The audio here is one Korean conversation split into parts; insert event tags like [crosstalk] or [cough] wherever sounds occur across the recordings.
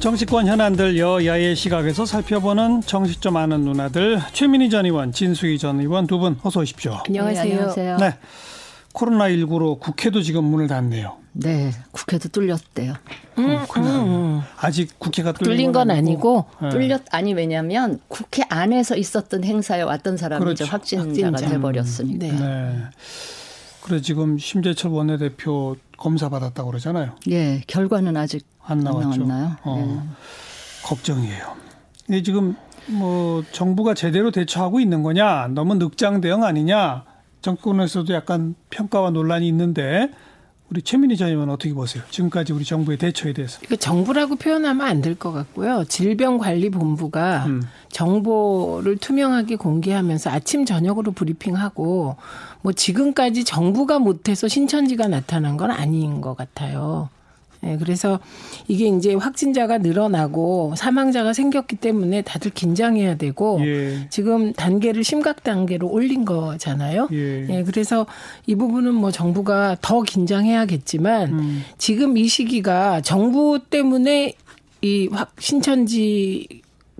정치권 현안들 여야의 시각에서 살펴보는 좀 아는 누나들 최민희 전 의원, 진수희 전 의원 두 분 어서 오십시오. 안녕하세요. 네, 안녕하세요. 네. 코로나19로 국회도 지금 문을 닫네요. 네, 국회도 뚫렸대요. 음, 음. 아직 국회가 뚫린, 뚫린 건 아니고 네. 뚫렸 아니 왜냐하면 국회 안에서 있었던 행사에 왔던 사람이 그렇죠. 이제 확진자가 확진자. 돼버렸으니까. 네. 네. 그래 지금 심재철 원내대표 검사 받았다고 그러잖아요. 예, 결과는 아직 안 나왔죠. 나왔나요? 어, 걱정이에요. 근데 지금 뭐 정부가 제대로 대처하고 있는 거냐, 너무 늑장 대응 아니냐, 정권에서도 약간 평가와 논란이 있는데 우리 최민희 전 의원 어떻게 보세요? 지금까지 우리 정부의 대처에 대해서. 이거 정부라고 표현하면 안 될 것 같고요. 질병관리본부가 음. 정보를 투명하게 공개하면서 아침 저녁으로 브리핑하고 뭐 지금까지 정부가 못해서 신천지가 나타난 건 아닌 것 같아요. 예, 그래서 이게 이제 확진자가 늘어나고 사망자가 생겼기 때문에 다들 긴장해야 되고 예. 지금 단계를 심각 단계로 올린 거잖아요. 예. 예, 그래서 이 부분은 뭐 정부가 더 긴장해야겠지만 음. 지금 이 시기가 정부 때문에 이 확 신천지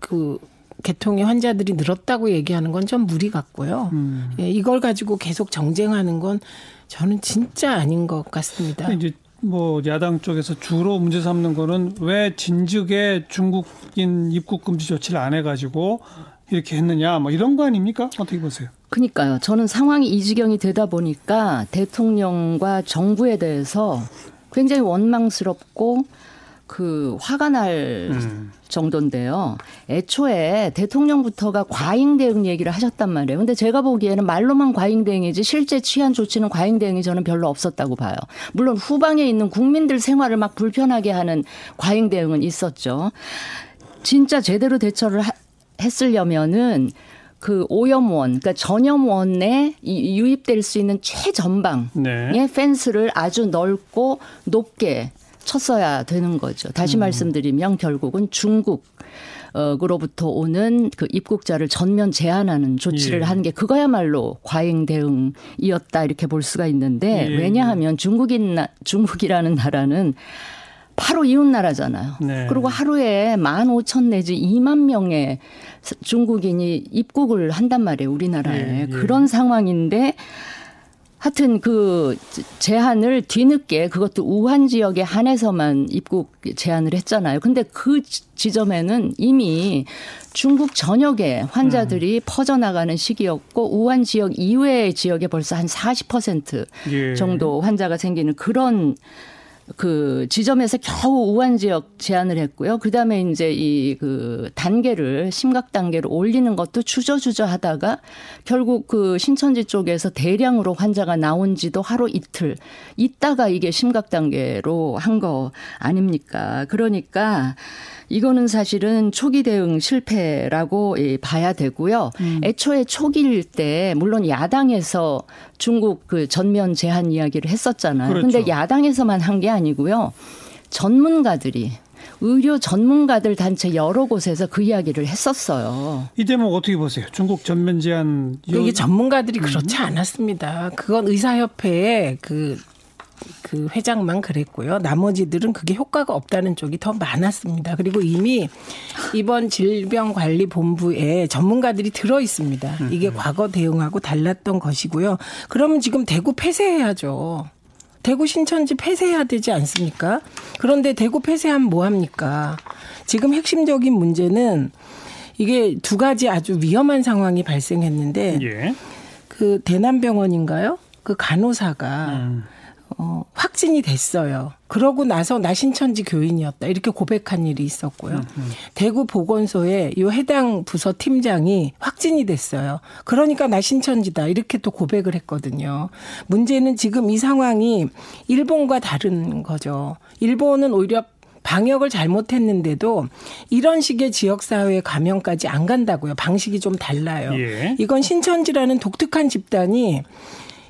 그 개통의 환자들이 늘었다고 얘기하는 건 좀 무리 같고요. 음. 예, 이걸 가지고 계속 정쟁하는 건 저는 진짜 아닌 것 같습니다. 이제 뭐 야당 쪽에서 주로 문제 삼는 거는 왜 진즉에 중국인 입국 금지 조치를 안 해가지고 이렇게 했느냐, 뭐 이런 거 아닙니까? 어떻게 보세요? 그러니까요. 저는 상황이 이 지경이 되다 보니까 대통령과 정부에 대해서 굉장히 원망스럽고 그 화가 날 음. 정도인데요. 애초에 대통령부터가 과잉 대응 얘기를 하셨단 말이에요. 근데 제가 보기에는 말로만 과잉 대응이지 실제 취한 조치는 과잉 대응이 저는 별로 없었다고 봐요. 물론 후방에 있는 국민들 생활을 막 불편하게 하는 과잉 대응은 있었죠. 진짜 제대로 대처를 하- 했으려면은 그 오염원, 그러니까 전염원에 이- 유입될 수 있는 최전방의 네. 펜스를 아주 넓고 높게 쳤어야 되는 거죠. 다시 말씀드리면 결국은 중국 으로부터 오는 그 입국자를 전면 제한하는 조치를 예. 한게 그거야말로 과잉 대응이었다 이렇게 볼 수가 있는데 예. 왜냐하면 중국인 나- 중국이라는 나라는 바로 이웃 나라잖아요. 네. 그리고 하루에 만 오천 내지 2만 명의 중국인이 입국을 한단 말이에요, 우리나라에. 예, 예. 그런 상황인데 하여튼 그 제한을 뒤늦게 그것도 우한 지역에 한해서만 입국 제한을 했잖아요. 근데 그 지- 지점에는 이미 중국 전역에 환자들이 퍼져나가는 시기였고 우한 지역 이외의 지역에 벌써 한 40% 예. 정도 환자가 생기는 그런 그 지점에서 겨우 우한 지역 제한을 했고요. 그다음에 이제 이 그 단계를 심각 단계로 올리는 것도 주저주저 하다가 결국 그 신천지 쪽에서 대량으로 환자가 나온 지도 하루 이틀 있다가 이게 심각 단계로 한 거 아닙니까? 그러니까 이거는 사실은 초기 대응 실패라고 예, 봐야 되고요. 애초에 초기일 때 물론 야당에서 중국 그 전면 제한 이야기를 했었잖아요. 그렇죠. 근데 야당에서만 한 게 아니고요. 전문가들이 의료 전문가들 단체 여러 곳에서 그 이야기를 했었어요. 이 대목 어떻게 보세요? 중국 전면 제한 요- 이게 전문가들이 그렇지 않았습니다. 그건 의사협회의 그, 그 회장만 그랬고요. 나머지들은 그게 효과가 없다는 쪽이 더 많았습니다. 그리고 이미 이번 질병관리본부에 전문가들이 들어 있습니다. 이게 과거 대응하고 달랐던 것이고요. 그러면 지금 대구 폐쇄해야죠. 대구 신천지 폐쇄해야 되지 않습니까? 그런데 대구 폐쇄하면 뭐 합니까? 지금 핵심적인 문제는 이게 두 가지 아주 위험한 상황이 발생했는데 예. 그 대남병원인가요? 그 간호사가 음. 어, 확진이 됐어요. 그러고 나서 나 신천지 교인이었다 이렇게 고백한 일이 있었고요. 대구 보건소에 이 해당 부서 팀장이 확진이 됐어요. 그러니까 나 신천지다 이렇게 또 고백을 했거든요. 문제는 지금 이 상황이 일본과 다른 거죠. 일본은 오히려 방역을 잘못했는데도 이런 식의 지역사회 감염까지 안 간다고요. 방식이 좀 달라요. 예. 이건 신천지라는 독특한 집단이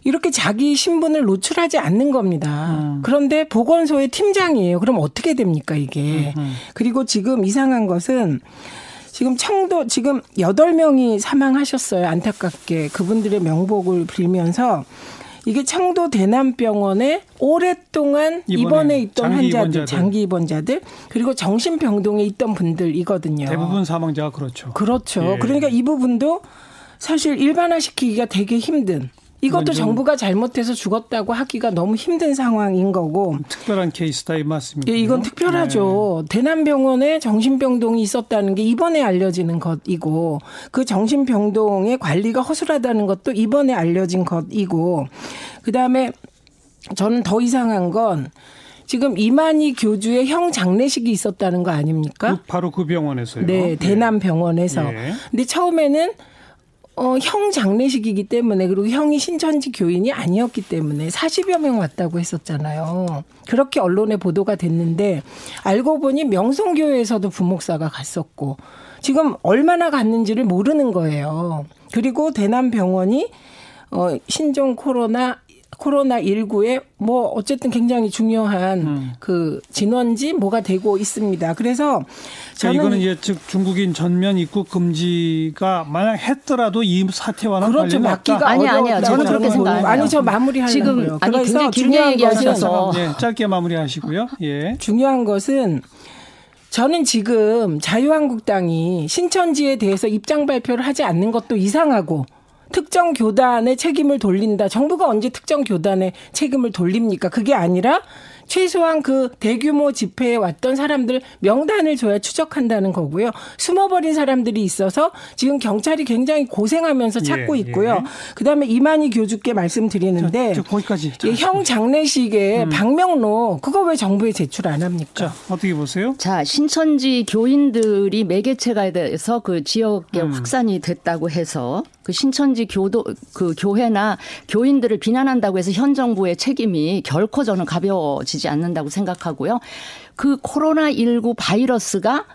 이렇게 자기 신분을 노출하지 않는 겁니다. 음. 그런데 보건소의 팀장이에요. 그럼 어떻게 됩니까, 이게. 그리고 지금 이상한 것은 지금 청도 지금 여덟 명이 사망하셨어요. 안타깝게 그분들의 명복을 빌면서 이게 청도 대남병원에 오랫동안 입원해, 입원해 있던 장기 환자들, 입원자들. 장기 입원자들 그리고 정신병동에 있던 분들이거든요. 대부분 사망자가 그렇죠. 그렇죠. 예. 그러니까 이 부분도 사실 일반화시키기가 되게 힘든. 이것도 정부가 잘못해서 죽었다고 하기가 너무 힘든 상황인 거고. 특별한 케이스다 이 말씀이죠. 예, 이건 특별하죠. 대남병원에 정신병동이 있었다는 게 이번에 알려지는 것이고, 그 정신병동의 관리가 허술하다는 것도 이번에 알려진 것이고, 그 다음에 저는 더 이상한 건 지금 이만희 교주의 형 장례식이 있었다는 거 아닙니까? 그, 바로 그 병원에서요. 네, 대남 병원에서. 예. 근데 처음에는 어, 형 장례식이기 때문에 그리고 형이 신천지 교인이 아니었기 때문에 40여 명 왔다고 했었잖아요. 그렇게 언론에 보도가 됐는데 알고 보니 명성교회에서도 부목사가 갔었고 지금 얼마나 갔는지를 모르는 거예요. 그리고 대남병원이 어, 신종 코로나 코로나 19에 뭐 어쨌든 굉장히 중요한 음. 그 진원지 뭐가 되고 있습니다. 그래서 그러니까 저는 이거는 이제 즉 중국인 전면 입국 금지가 만약 했더라도 이 사태와는 그렇죠. 막기가 아니, 아니요. 저는 그렇게 보고. 생각해요. 아니 저 마무리하려고요. 지금 아니, 그래서 굉장히 길게 중요한 얘기하셔서 예, 짧게 마무리하시고요. 예. 중요한 것은 저는 지금 자유한국당이 신천지에 대해서 입장 발표를 하지 않는 것도 이상하고 특정 교단의 책임을 돌린다. 정부가 언제 특정 교단의 책임을 돌립니까? 그게 아니라 최소한 그 대규모 집회에 왔던 사람들 명단을 줘야 추적한다는 거고요. 숨어버린 사람들이 있어서 지금 경찰이 굉장히 고생하면서 찾고 예, 있고요. 예. 그다음에 이만희 교주께 말씀드리는데 저, 저 거기까지. 예, 형 장례식에 방명록 그거 왜 정부에 제출 안 합니까? 자, 어떻게 보세요? 자, 신천지 교인들이 매개체가 돼서 그 지역에 음. 확산이 됐다고 해서 그 신천지 교도 그 교회나 교인들을 비난한다고 해서 현 정부의 책임이 결코 저는 가벼워지지 않는다고 생각하고요. 그 코로나 19 바이러스가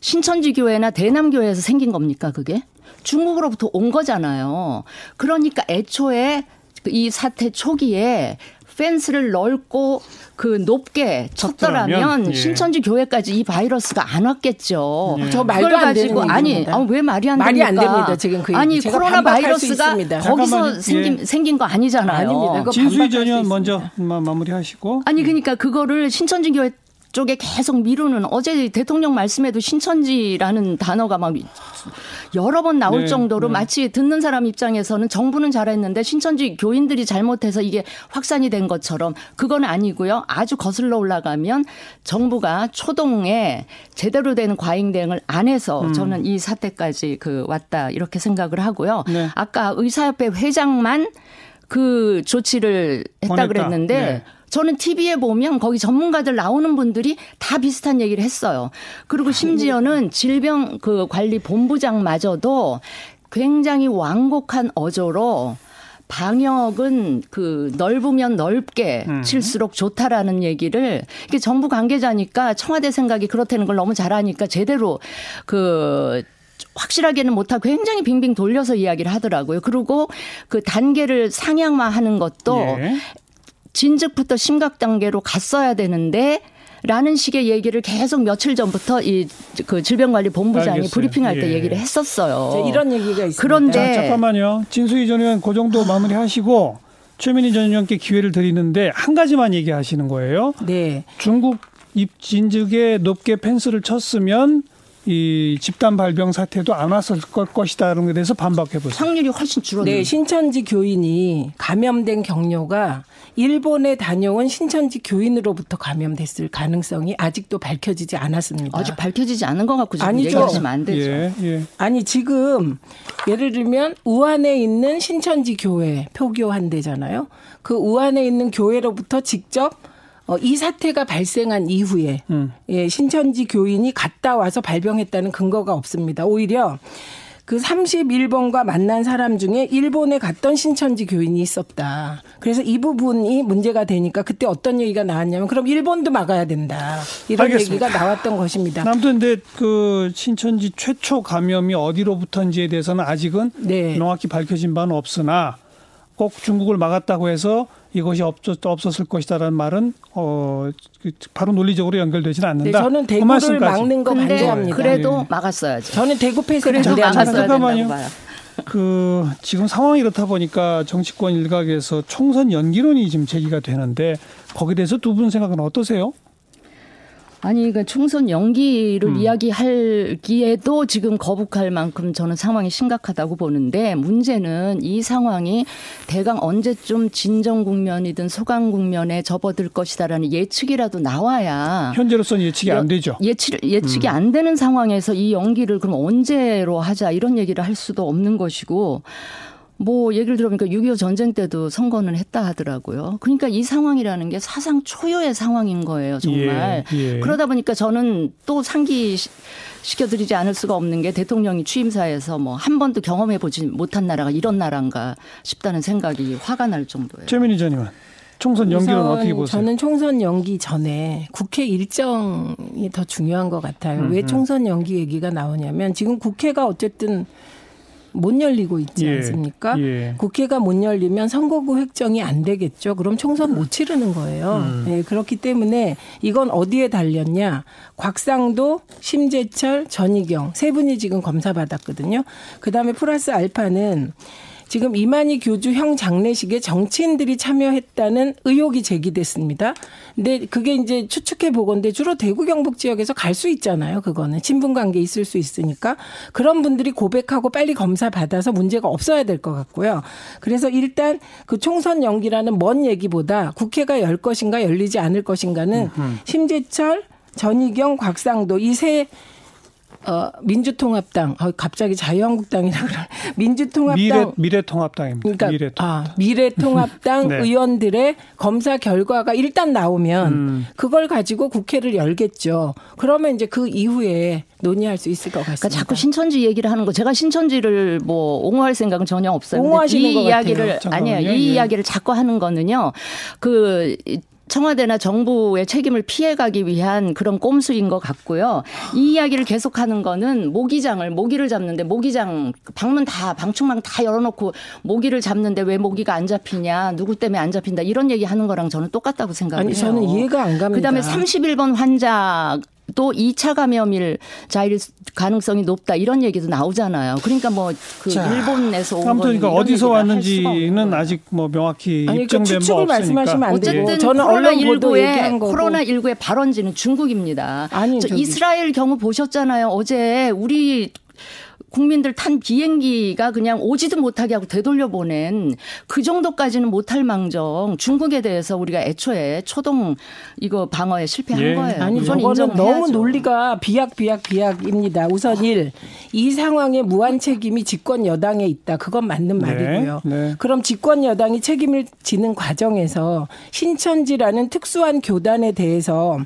신천지 교회나 대남 교회에서 생긴 겁니까, 그게? 중국으로부터 온 거잖아요. 그러니까 애초에 이 사태 초기에 펜스를 넓고 그 높게 쳤더라면 쳤더라면, 예. 신천지 교회까지 이 바이러스가 안 왔겠죠. 예. 저 말도 그걸 안 가지고 아니. 아, 왜 말이 안 말이 됩니까? 안 됩니다, 지금 그. 아니 제가 코로나 바이러스가. 거기서. 생긴 예. 생긴 거 아니잖아요. 아닙니다. 진수희 전수 의원 먼저. 마- 마무리하시고. 아니 그러니까 그거를 신천지 교회 쪽에 계속 미루는 어제 대통령 말씀에도 신천지라는 단어가 막 여러 번 나올 네, 정도로 네. 마치 듣는 사람 입장에서는 정부는 잘했는데 신천지 교인들이 잘못해서 이게 확산이 된 것처럼 그건 아니고요. 아주 거슬러 올라가면 정부가 초동에 제대로 된 과잉 대응을 안 해서 음. 저는 이 사태까지 그 왔다 이렇게 생각을 하고요. 네. 아까 의사협회 회장만 그 조치를 했다 권했다. 그랬는데 네. 저는 TV에 보면 거기 전문가들 나오는 분들이 다 비슷한 얘기를 했어요. 그리고 심지어는 질병 그 관리 본부장마저도 굉장히 완곡한 어조로 방역은 그 넓으면 넓게 음. 칠수록 좋다라는 얘기를 이게 정부 관계자니까 청와대 생각이 그렇다는 걸 너무 잘 아니까 제대로 그 확실하게는 못하고 굉장히 빙빙 돌려서 이야기를 하더라고요. 그리고 그 단계를 상향화하는 것도 예. 진즉부터 심각 단계로 갔어야 되는데 라는 식의 얘기를 계속 며칠 전부터 이 그 질병관리본부장이 알겠어요. 브리핑할 때 예. 얘기를 했었어요. 이런 얘기가 있습니다. 그런데 자, 잠깐만요. 진수희 전 의원 그 정도 마무리하시고 최민희 전 의원께 기회를 드리는데 한 가지만 얘기하시는 거예요. 네. 중국 입진즉에 높게 펜스를 쳤으면 이 집단 발병 사태도 안 왔을 걸 것이다라는 것에 대해서 반박해 보세요. 확률이 훨씬 줄었는데 네, 신천지 교인이 감염된 경로가 일본에 다녀온 신천지 교인으로부터 감염됐을 가능성이 아직도 밝혀지지 않았습니다. 아직 밝혀지지 않은 것 같고 지금 아니죠. 얘기하시면 안 되죠. 예, 예. 아니 지금 예를 들면 우한에 있는 신천지 교회 표교한 데잖아요. 그 우한에 있는 교회로부터 직접 어, 이 사태가 발생한 이후에 음. 예, 신천지 교인이 갔다 와서 발병했다는 근거가 없습니다. 오히려 그 31번과 만난 사람 중에 일본에 갔던 신천지 교인이 있었다. 그래서 이 부분이 문제가 되니까 그때 어떤 얘기가 나왔냐면 그럼 일본도 막아야 된다. 이런 알겠습니다. 얘기가 나왔던 것입니다. 아무튼 근데 그 신천지 최초 감염이 어디로부터인지에 대해서는 아직은 네. 명확히 밝혀진 바는 없으나 꼭 중국을 막았다고 해서 이것이 없었, 없었을 것이다라는 말은 어 그, 바로 논리적으로 연결되지는 네, 않는다. 저는 그 대구를 말씀까지. 막는 거 반대합니다. 그래도 예. 막았어야죠. 저는 대구 폐쇄 그래도 반대합니다. 막았어야 잠깐만요. 그 지금 상황이 이렇다 보니까 정치권 일각에서 총선 연기론이 지금 제기가 되는데 거기에 대해서 두 분 생각은 어떠세요? 아니, 그 총선 연기를 음. 이야기하기에도 지금 거북할 만큼 저는 상황이 심각하다고 보는데 문제는 이 상황이 대강 언제쯤 진정 국면이든 소강 국면에 접어들 것이다라는 예측이라도 나와야 현재로서는 예측이 안 되죠. 예측 예측이 음. 안 되는 상황에서 이 연기를 그럼 언제로 하자 이런 얘기를 할 수도 없는 것이고 뭐 얘기를 들어보니까 6.25 전쟁 때도 선거는 했다 하더라고요. 그러니까 이 상황이라는 게 사상 초유의 상황인 거예요, 정말. 예, 예. 그러다 보니까 저는 또 상기 시켜드리지 않을 수가 없는 게 대통령이 취임사에서 뭐 한 번도 경험해 보지 못한 나라가 이런 나라인가 싶다는 생각이 화가 날 정도예요. 최민희 전님은 총선 연기는 어떻게 보세요? 저는 총선 연기 전에 국회 일정이 더 중요한 것 같아요. 음, 왜 총선 연기 얘기가 나오냐면 지금 국회가 어쨌든 못 열리고 있지 예. 않습니까? 예. 국회가 못 열리면 선거구 획정이 안 되겠죠. 그럼 총선 못 치르는 거예요. 음. 네, 그렇기 때문에 이건 어디에 달렸냐? 곽상도, 심재철, 전희경 세 분이 지금 검사 받았거든요. 그다음에 플러스 알파는 지금 이만희 교주 형 장례식에 정치인들이 참여했다는 의혹이 제기됐습니다. 근데 그게 이제 추측해 보건데 주로 대구 경북 지역에서 갈 수 있잖아요. 그거는 친분 관계 있을 수 있으니까 그런 분들이 고백하고 빨리 검사 받아서 문제가 없어야 될 것 같고요. 그래서 일단 그 총선 연기라는 먼 얘기보다 국회가 열 것인가 열리지 않을 것인가는 심재철 전희경, 곽상도 이세 어, 민주통합당, 어, 갑자기 자유한국당이라 그러 [laughs] 민주통합당. 미래, 미래 통합당입니다. 그러니까, 미래통합당. 아, 미래통합당 [laughs] 네. 의원들의 검사 결과가 일단 나오면 음. 그걸 가지고 국회를 열겠죠. 그러면 이제 그 이후에 논의할 수 있을 것 같습니다. 그러니까 자꾸 신천지 얘기를 하는 거 제가 신천지를 뭐 옹호할 생각은 전혀 없어요. 옹호하시는 이 이야기를 같아요. 아니에요. 이 예. 이야기를 자꾸 하는 거는요. 그 청와대나 정부의 책임을 피해가기 위한 그런 꼼수인 것 같고요. 이 이야기를 계속하는 거는 모기장을 모기를 잡는데 모기장 방문 다 방충망 다 열어놓고 모기를 잡는데 왜 모기가 안 잡히냐 누구 때문에 안 잡힌다 이런 얘기 하는 거랑 저는 똑같다고 생각해요. 아니 저는 이해가 안 갑니다. 그다음에 31번 환자 또 2차 감염일 자일 가능성이 높다 이런 얘기도 나오잖아요. 그러니까 뭐 그 일본에서 온 아무튼 그러니까 어디서 왔는지는 아직 뭐 명확히 아니, 그 입증된 그바 없으니까. 말씀하시면 안 어쨌든. 저는 코로나 19의 코로나 19의 발원지는 중국입니다. 아니, 저 이스라엘 경우 보셨잖아요. 어제 우리 국민들 탄 비행기가 그냥 오지도 못하게 하고 되돌려 보낸 그 정도까지는 못할 망정 중국에 대해서 우리가 애초에 초동 이거 방어에 실패한 예. 거예요. 아니 저거는 너무 논리가 비약비약 비약입니다. 우선 일, 이 상황에 무한 책임이 집권 여당에 있다. 그건 맞는 네. 말이고요. 네. 그럼 집권 여당이 책임을 지는 과정에서 신천지라는 특수한 교단에 대해서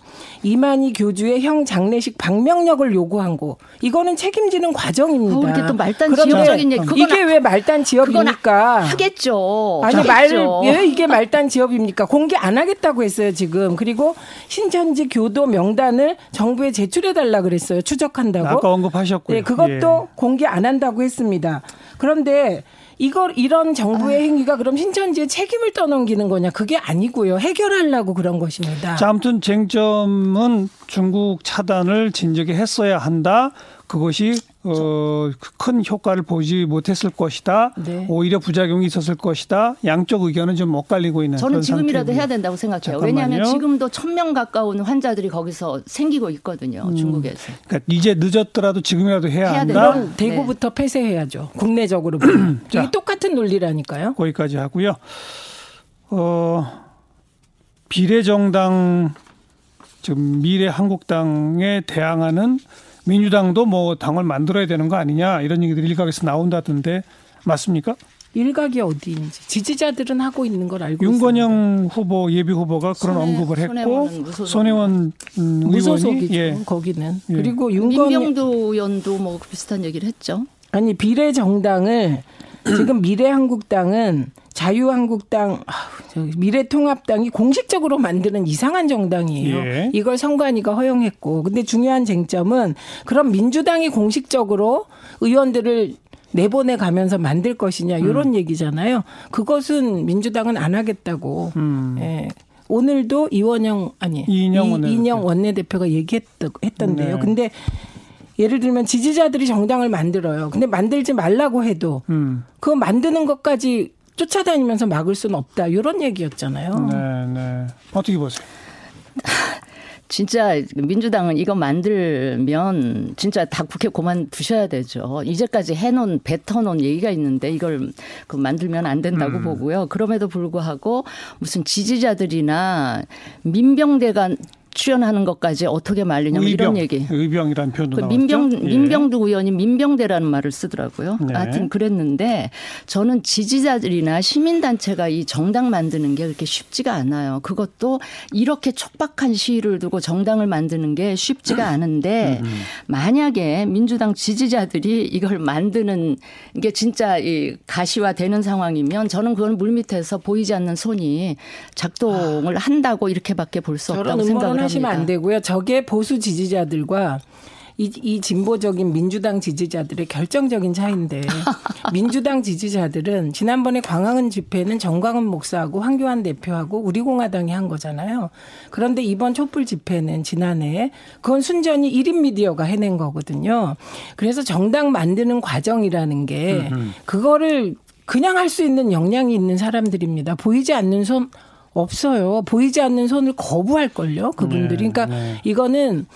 이만희 교주의 형 장례식 방명록을 요구한 거 이거는 책임지는 과정입니다. 어, 이렇게 또 말단 지역적인 얘기. 이게 왜 말단 지역입니까? 하겠죠. 아니 말왜 이게 말단 지역입니까? 공개 안 하겠다고 했어요 지금. 그리고 신천지 교도 명단을 정부에 제출해 달라 그랬어요. 추적한다고. 아까 언급하셨고요. 네, 그것도 예. 공개 안 한다고 했습니다. 그런데 이걸 이런 정부의 아. 행위가 그럼 신천지의 책임을 떠넘기는 거냐? 그게 아니고요. 해결하려고 그런 것입니다. 자, 아무튼 쟁점은 중국 차단을 진즉에 했어야 한다. 그것이 어, 큰 효과를 보지 못했을 것이다. 네. 오히려 부작용이 있었을 것이다. 양쪽 의견은 좀 엇갈리고 있는 저는 지금이라도 상태고요. 해야 된다고 생각해요. 잠깐만요. 왜냐하면 지금도 천 명 가까운 환자들이 거기서 생기고 있거든요. 음, 중국에서. 그러니까 이제 늦었더라도 지금이라도 해야, 해야 한다. 네. 대구부터 네. 폐쇄해야죠. 국내적으로. 자, 똑같은 논리라니까요. 거기까지 하고요. 어, 비례정당 지금 미래 한국당에 대항하는 민주당도 뭐 당을 만들어야 되는 거 아니냐 이런 얘기들이 일각에서 나온다던데 맞습니까? 일각이 어디인지 지지자들은 하고 있는 걸 알고 윤건영 있습니다. 후보 예비 후보가 그런 손해, 언급을 했고 손혜원 음, 무소속이죠. 예. 거기는 예. 그리고 윤건 민병도 의원도 뭐 비슷한 얘기를 했죠. 아니 비례 정당을 [clears throat] 지금 미래한국당은 자유한국당, 미래통합당이 공식적으로 만드는 이상한 정당이에요. 예. 이걸 선관위가 허용했고, 근데 중요한 쟁점은 그럼 민주당이 공식적으로 의원들을 내보내 가면서 만들 것이냐 이런 음. 얘기잖아요. 그것은 민주당은 안 하겠다고. 음. 예. 오늘도 이원영 아니 이인영, 원내대표. 이인영 원내대표가 얘기했던데요. 네. 근데 예를 들면 지지자들이 정당을 만들어요. 근데 만들지 말라고 해도 음. 그거 만드는 것까지 쫓아다니면서 막을 수는 없다. 이런 얘기였잖아요. 네, 네. 어떻게 보세요? [laughs] 진짜 민주당은 이거 만들면 진짜 다 국회 고만 두셔야 되죠. 이제까지 해놓은 뱉어놓은 얘기가 있는데 이걸 그 만들면 안 된다고 음. 보고요. 그럼에도 불구하고 무슨 지지자들이나 민병대가 출연하는 것까지 어떻게 말리냐면 이런 얘기. 의병이라는 표현도 그 나왔죠. 민병 예. 민병두 의원이 민병대라는 말을 쓰더라고요. 네. 하여튼 그랬는데 저는 지지자들이나 시민 단체가 이 정당 만드는 게 그렇게 쉽지가 않아요. 그것도 이렇게 촉박한 시위를 두고 정당을 만드는 게 쉽지가 않은데 음, 만약에 민주당 지지자들이 이걸 만드는 게 진짜 이 가시화되는 상황이면 저는 그건 물밑에서 보이지 않는 손이 작동을 한다고 이렇게밖에 볼 수 없다고 생각을 하시면. 안 되고요. 저게 보수 지지자들과 이, 이 진보적인 민주당 지지자들의 결정적인 차이인데 [laughs] 민주당 지지자들은 지난번에 광화문 집회는 정광훈 목사하고 황교안 대표하고 우리공화당이 한 거잖아요. 그런데 이번 촛불 집회는 지난해 그건 순전히 1인 미디어가 해낸 거거든요. 그래서 정당 만드는 과정이라는 게 그거를 그냥 할 수 있는 역량이 있는 사람들입니다. 보이지 않는 손 없어요. 보이지 않는 손을 거부할걸요. 그분들이. 네, 그러니까 네. 이거는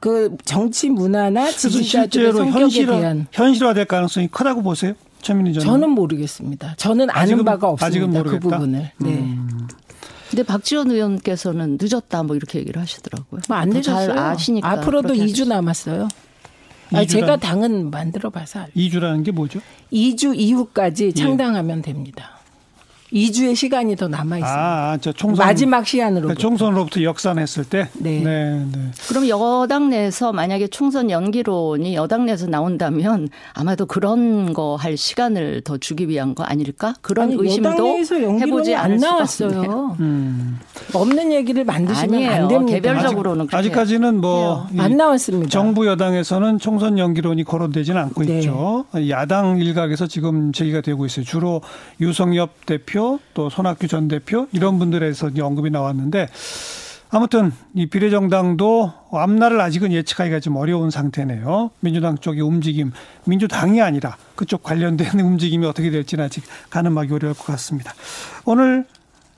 그 정치 문화나 지지자들의 실제로 성격에 현실화, 대한 현실화될 가능성이 크다고 보세요? 최민희 전 저는 모르겠습니다. 저는 아는 아직은- 바가 없습니다. 그? 부분을. 네. 근데 박지원 의원께서는 늦었다 뭐 이렇게 얘기를 하시더라고요. 뭐 안 늦었어요. 아시니까. 앞으로도 그렇게 2주 남았어요. 이주란- 제가 당은 만들어 봐서 알죠. 2주라는 게 뭐죠? 2주 예. 이후까지 창당하면 됩니다. 2주의 시간이 더 남아 있습니다. 아, 아, 저 총선 마지막 시한으로. 그러니까 총선으로부터 역산했을 때. 네. 네, 네. 그럼 여당 내에서 만약에 총선 연기론이 여당 내에서 나온다면 아마도 그런 거 할 시간을 더 주기 위한 거 아닐까? 그런 아니, 의심도 여당 내에서 해보지 안. 나왔어요. 음. 없는 얘기를 만드시면 아니에요. 안 됩니다. 개별적으로는 그렇게 아직 까지는 뭐이안 나왔습니다. 정부 여당에서는 총선 연기론이 거론되지는 않고 네. 있죠. 야당 일각에서 지금 제기가 되고 있어요. 주로 유성엽 대표 또 손학규 전 대표 이런 분들에서 이제 언급이 나왔는데 아무튼 이 비례정당도 앞날을 아직은 예측하기가 좀 어려운 상태네요. 민주당 쪽의 움직임, 민주당이 아니라 그쪽 관련된 [laughs] 움직임이 어떻게 될지는 아직 가늠하기 어려울 것 같습니다. 오늘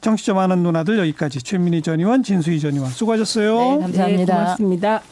정치점 아는 누나들 여기까지 최민희 전 의원, 진수희 전 의원 수고하셨어요. 네, 감사합니다. 네, 고맙습니다.